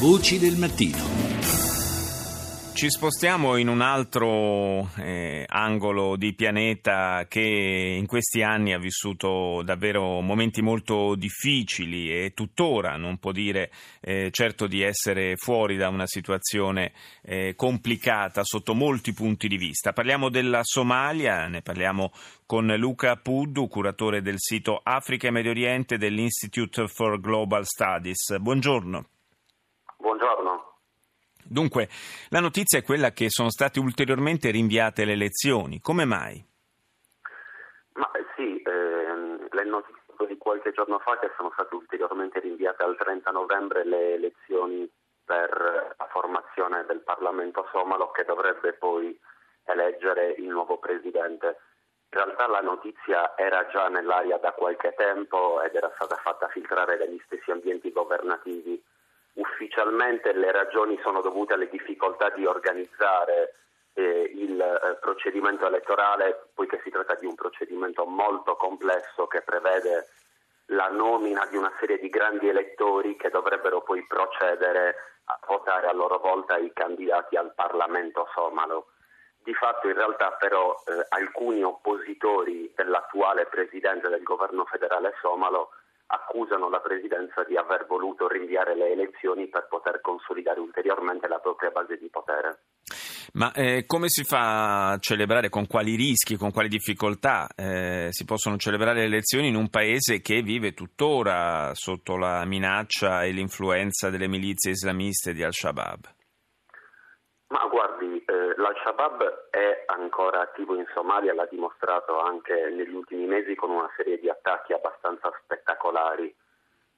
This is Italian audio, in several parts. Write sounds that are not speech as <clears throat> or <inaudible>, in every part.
Voci del mattino. Ci spostiamo in un altro eh, angolo di pianeta che in questi anni ha vissuto davvero momenti molto difficili e tuttora non può dire eh, certo di essere fuori da una situazione eh, complicata sotto molti punti di vista. Parliamo della Somalia, ne parliamo con Luca Puddu, curatore del sito Africa e Medio Oriente dell'Institute for Global Studies. Buongiorno. Dunque, la notizia è quella che sono state ulteriormente rinviate le elezioni. Come mai? Ma eh, sì, ehm, le notizie di qualche giorno fa che sono state ulteriormente rinviate al 30 novembre le elezioni per la formazione del Parlamento somalo che dovrebbe poi eleggere il nuovo presidente. In realtà la notizia era già nell'aria da qualche tempo ed era stata fatta filtrare dagli stessi ambienti governativi ufficialmente le ragioni sono dovute alle difficoltà di organizzare eh, il eh, procedimento elettorale, poiché si tratta di un procedimento molto complesso che prevede la nomina di una serie di grandi elettori che dovrebbero poi procedere a votare a loro volta i candidati al Parlamento somalo. Di fatto in realtà però eh, alcuni oppositori dell'attuale presidente del governo federale somalo accusano la Presidenza di aver voluto rinviare le elezioni per poter consolidare ulteriormente la propria base di potere. Ma eh, come si fa a celebrare, con quali rischi, con quali difficoltà eh, si possono celebrare le elezioni in un paese che vive tuttora sotto la minaccia e l'influenza delle milizie islamiste di Al-Shabaab? Ma guardi, eh, l'Al-Shabaab è ancora attivo in Somalia, l'ha dimostrato anche negli ultimi mesi con una serie di attacchi abbastanza spettacolari.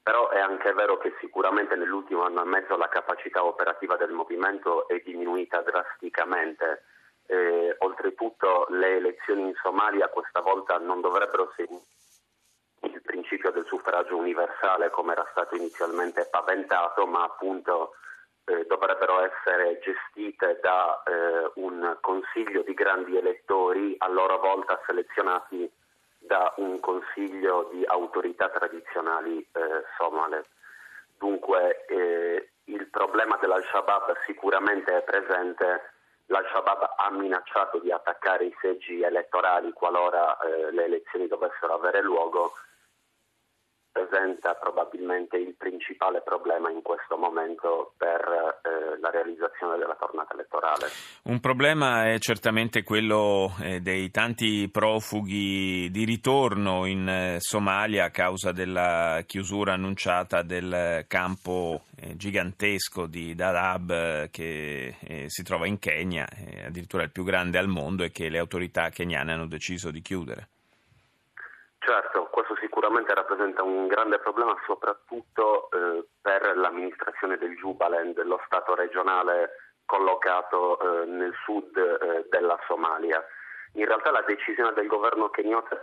Però è anche vero che sicuramente nell'ultimo anno e mezzo la capacità operativa del movimento è diminuita drasticamente. Eh, oltretutto le elezioni in Somalia questa volta non dovrebbero seguire il principio del suffragio universale come era stato inizialmente paventato, ma appunto eh, dovrebbero essere gestite da eh, un consiglio di grandi elettori, a loro volta selezionati da un consiglio di autorità tradizionali eh, somale. Dunque eh, il problema dell'Al-Shabaab sicuramente è presente. L'Al-Shabaab ha minacciato di attaccare i seggi elettorali qualora eh, le elezioni dovessero avere luogo rappresenta probabilmente il principale problema in questo momento per eh, la realizzazione della tornata elettorale. Un problema è certamente quello eh, dei tanti profughi di ritorno in eh, Somalia a causa della chiusura annunciata del campo eh, gigantesco di Dadaab eh, che eh, si trova in Kenya, addirittura il più grande al mondo e che le autorità keniane hanno deciso di chiudere. Certo, questo sicuramente rappresenta un grande problema soprattutto eh, per l'amministrazione del Jubaland, lo Stato regionale collocato eh, nel sud eh, della Somalia. In realtà la decisione del governo kenyota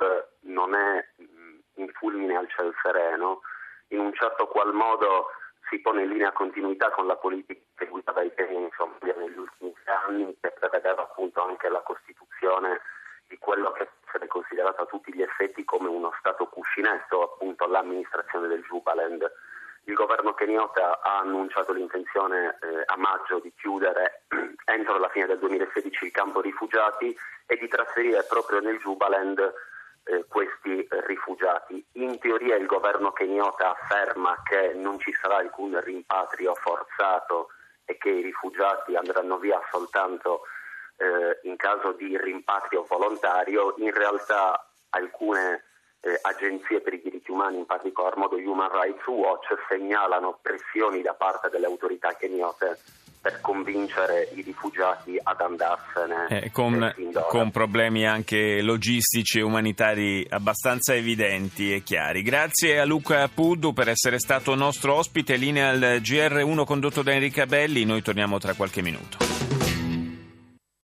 eh, non è mm, in fulmine al ciel sereno, in un certo qual modo si pone in linea continuità con la politica seguita dai Kenya in Somalia negli ultimi anni, che prevedeva appunto anche la costituzione di quello che considerato a tutti gli effetti come uno stato cuscinetto, appunto l'amministrazione del Jubaland. Il governo keniota ha annunciato l'intenzione eh, a maggio di chiudere <clears throat> entro la fine del 2016 il campo rifugiati e di trasferire proprio nel Jubaland eh, questi eh, rifugiati. In teoria il governo keniota afferma che non ci sarà alcun rimpatrio forzato e che i rifugiati andranno via soltanto eh, in caso di rimpatrio volontario, in realtà alcune eh, agenzie per i diritti umani, in particolar modo Human Rights Watch, segnalano pressioni da parte delle autorità keniote per convincere i rifugiati ad andarsene. Eh, con, con, problemi anche logistici e umanitari abbastanza evidenti e chiari. Grazie a Luca Puddu per essere stato nostro ospite. Linea al GR1 condotto da Enrica Belli. Noi torniamo tra qualche minuto.